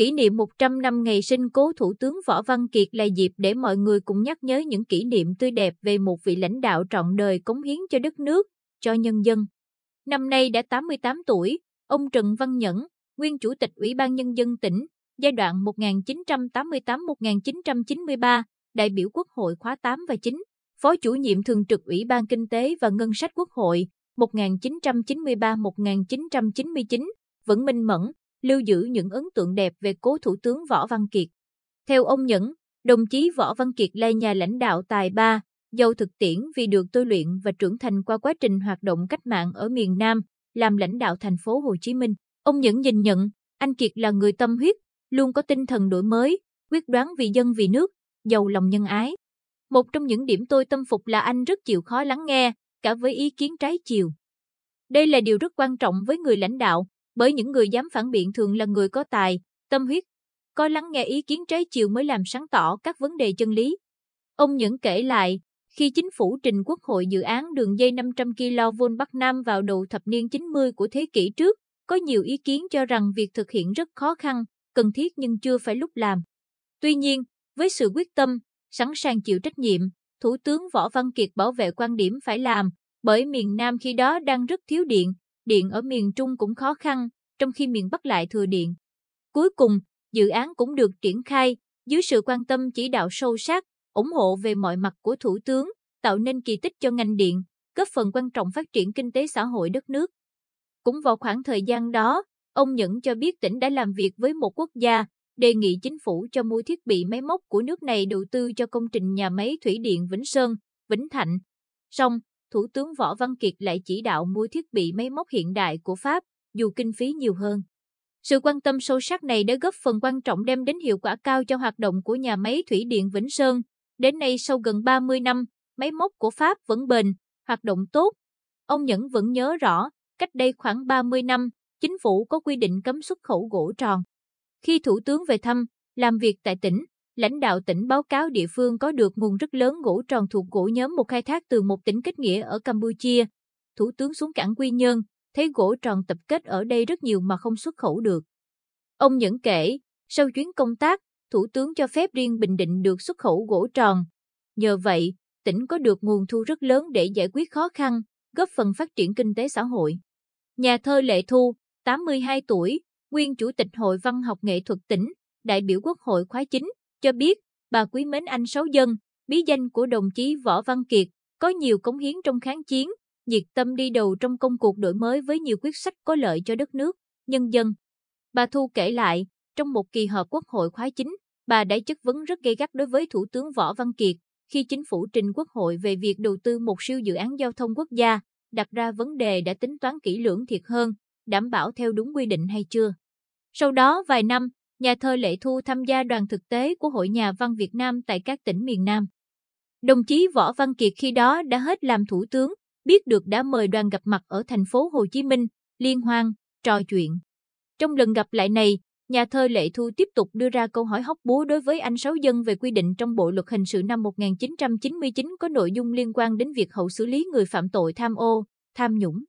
Kỷ niệm 100 năm ngày sinh cố Thủ tướng Võ Văn Kiệt là dịp để mọi người cùng nhắc nhớ những kỷ niệm tươi đẹp về một vị lãnh đạo trọn đời cống hiến cho đất nước, cho nhân dân. Năm nay đã 88 tuổi, ông Trần Văn Nhẫn, nguyên Chủ tịch Ủy ban Nhân dân tỉnh, giai đoạn 1988-1993, đại biểu Quốc hội khóa 8 và 9, Phó chủ nhiệm thường trực Ủy ban Kinh tế và Ngân sách Quốc hội 1993-1999, vẫn minh mẫn, lưu giữ những ấn tượng đẹp về cố Thủ tướng Võ Văn Kiệt. Theo ông Nhẫn, đồng chí Võ Văn Kiệt là nhà lãnh đạo tài ba, giàu thực tiễn vì được tôi luyện và trưởng thành qua quá trình hoạt động cách mạng ở miền Nam, làm lãnh đạo thành phố Hồ Chí Minh. Ông Nhẫn nhìn nhận, anh Kiệt là người tâm huyết, luôn có tinh thần đổi mới, quyết đoán vì dân vì nước, giàu lòng nhân ái. Một trong những điểm tôi tâm phục là anh rất chịu khó lắng nghe, cả với ý kiến trái chiều. Đây là điều rất quan trọng với người lãnh đạo, bởi những người dám phản biện thường là người có tài, tâm huyết, có lắng nghe ý kiến trái chiều mới làm sáng tỏ các vấn đề chân lý. Ông Nhẫn kể lại, khi chính phủ trình Quốc hội dự án đường dây 500 kV Bắc Nam vào đầu thập niên 90 của thế kỷ trước, có nhiều ý kiến cho rằng việc thực hiện rất khó khăn, cần thiết nhưng chưa phải lúc làm. Tuy nhiên, với sự quyết tâm, sẵn sàng chịu trách nhiệm, Thủ tướng Võ Văn Kiệt bảo vệ quan điểm phải làm, bởi miền Nam khi đó đang rất thiếu điện, điện ở miền Trung cũng khó khăn, trong khi miền Bắc lại thừa điện. Cuối cùng, dự án cũng được triển khai, dưới sự quan tâm chỉ đạo sâu sát, ủng hộ về mọi mặt của Thủ tướng, tạo nên kỳ tích cho ngành điện, góp phần quan trọng phát triển kinh tế xã hội đất nước. Cũng vào khoảng thời gian đó, ông Nhẫn cho biết tỉnh đã làm việc với một quốc gia, đề nghị chính phủ cho mua thiết bị máy móc của nước này đầu tư cho công trình nhà máy thủy điện Vĩnh Sơn, Vĩnh Thạnh. Song, Thủ tướng Võ Văn Kiệt lại chỉ đạo mua thiết bị máy móc hiện đại của Pháp, dù kinh phí nhiều hơn. Sự quan tâm sâu sắc này đã góp phần quan trọng đem đến hiệu quả cao cho hoạt động của nhà máy thủy điện Vĩnh Sơn. Đến nay sau gần 30 năm, máy móc của Pháp vẫn bền, hoạt động tốt. Ông Nhẫn vẫn nhớ rõ, cách đây khoảng 30 năm, chính phủ có quy định cấm xuất khẩu gỗ tròn. Khi Thủ tướng về thăm, làm việc tại tỉnh, lãnh đạo tỉnh báo cáo địa phương có được nguồn rất lớn gỗ tròn thuộc gỗ nhóm một khai thác từ một tỉnh kết nghĩa ở Campuchia. Thủ tướng xuống cảng Quy Nhơn, thấy gỗ tròn tập kết ở đây rất nhiều mà không xuất khẩu được. Ông Nhẫn kể, sau chuyến công tác, Thủ tướng cho phép riêng Bình Định được xuất khẩu gỗ tròn. Nhờ vậy, tỉnh có được nguồn thu rất lớn để giải quyết khó khăn, góp phần phát triển kinh tế xã hội. Nhà thơ Lệ Thu, 82 tuổi, nguyên Chủ tịch Hội Văn học Nghệ thuật tỉnh, đại biểu Quốc hội khóa 9, cho biết bà quý mến anh Sáu Dân, bí danh của đồng chí Võ Văn Kiệt, có nhiều cống hiến trong kháng chiến, nhiệt tâm đi đầu trong công cuộc đổi mới với nhiều quyết sách có lợi cho đất nước, nhân dân. Bà Thu kể lại, trong một kỳ họp Quốc hội khóa 9, bà đã chất vấn rất gay gắt đối với Thủ tướng Võ Văn Kiệt khi chính phủ trình Quốc hội về việc đầu tư một siêu dự án giao thông quốc gia, đặt ra vấn đề đã tính toán kỹ lưỡng thiệt hơn, đảm bảo theo đúng quy định hay chưa. Sau đó vài năm, nhà thơ Lệ Thu tham gia đoàn thực tế của Hội Nhà văn Việt Nam tại các tỉnh miền Nam. Đồng chí Võ Văn Kiệt khi đó đã hết làm thủ tướng, biết được đã mời đoàn gặp mặt ở thành phố Hồ Chí Minh, liên hoan, trò chuyện. Trong lần gặp lại này, nhà thơ Lệ Thu tiếp tục đưa ra câu hỏi hóc búa đối với anh Sáu Dân về quy định trong Bộ Luật Hình sự năm 1999 có nội dung liên quan đến việc hậu xử lý người phạm tội tham ô, tham nhũng.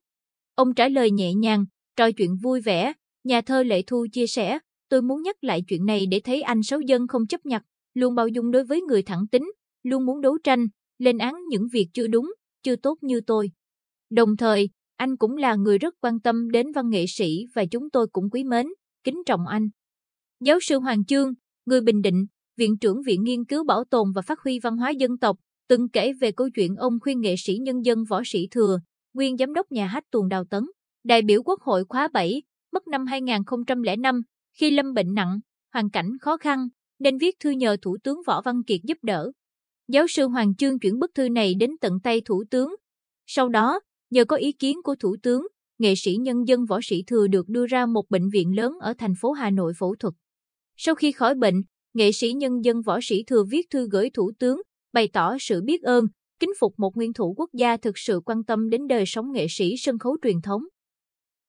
Ông trả lời nhẹ nhàng, trò chuyện vui vẻ, nhà thơ Lệ Thu chia sẻ, tôi muốn nhắc lại chuyện này để thấy anh Sáu Dân không chấp nhặt, luôn bao dung đối với người thẳng tính, luôn muốn đấu tranh, lên án những việc chưa đúng, chưa tốt như tôi. Đồng thời, anh cũng là người rất quan tâm đến văn nghệ sĩ và chúng tôi cũng quý mến, kính trọng anh. Giáo sư Hoàng Chương, người Bình Định, Viện trưởng Viện Nghiên cứu Bảo tồn và Phát huy Văn hóa Dân tộc, từng kể về câu chuyện ông khuyên nghệ sĩ nhân dân Võ Sĩ Thừa, nguyên giám đốc nhà hát tuồng Đào Tấn, đại biểu Quốc hội khóa 7, mất năm 2005, khi lâm bệnh nặng, hoàn cảnh khó khăn, nên viết thư nhờ Thủ tướng Võ Văn Kiệt giúp đỡ. Giáo sư Hoàng Chương chuyển bức thư này đến tận tay Thủ tướng. Sau đó, nhờ có ý kiến của Thủ tướng, nghệ sĩ nhân dân Võ Sĩ Thừa được đưa ra một bệnh viện lớn ở thành phố Hà Nội phẫu thuật. Sau khi khỏi bệnh, nghệ sĩ nhân dân Võ Sĩ Thừa viết thư gửi Thủ tướng, bày tỏ sự biết ơn, kính phục một nguyên thủ quốc gia thực sự quan tâm đến đời sống nghệ sĩ sân khấu truyền thống.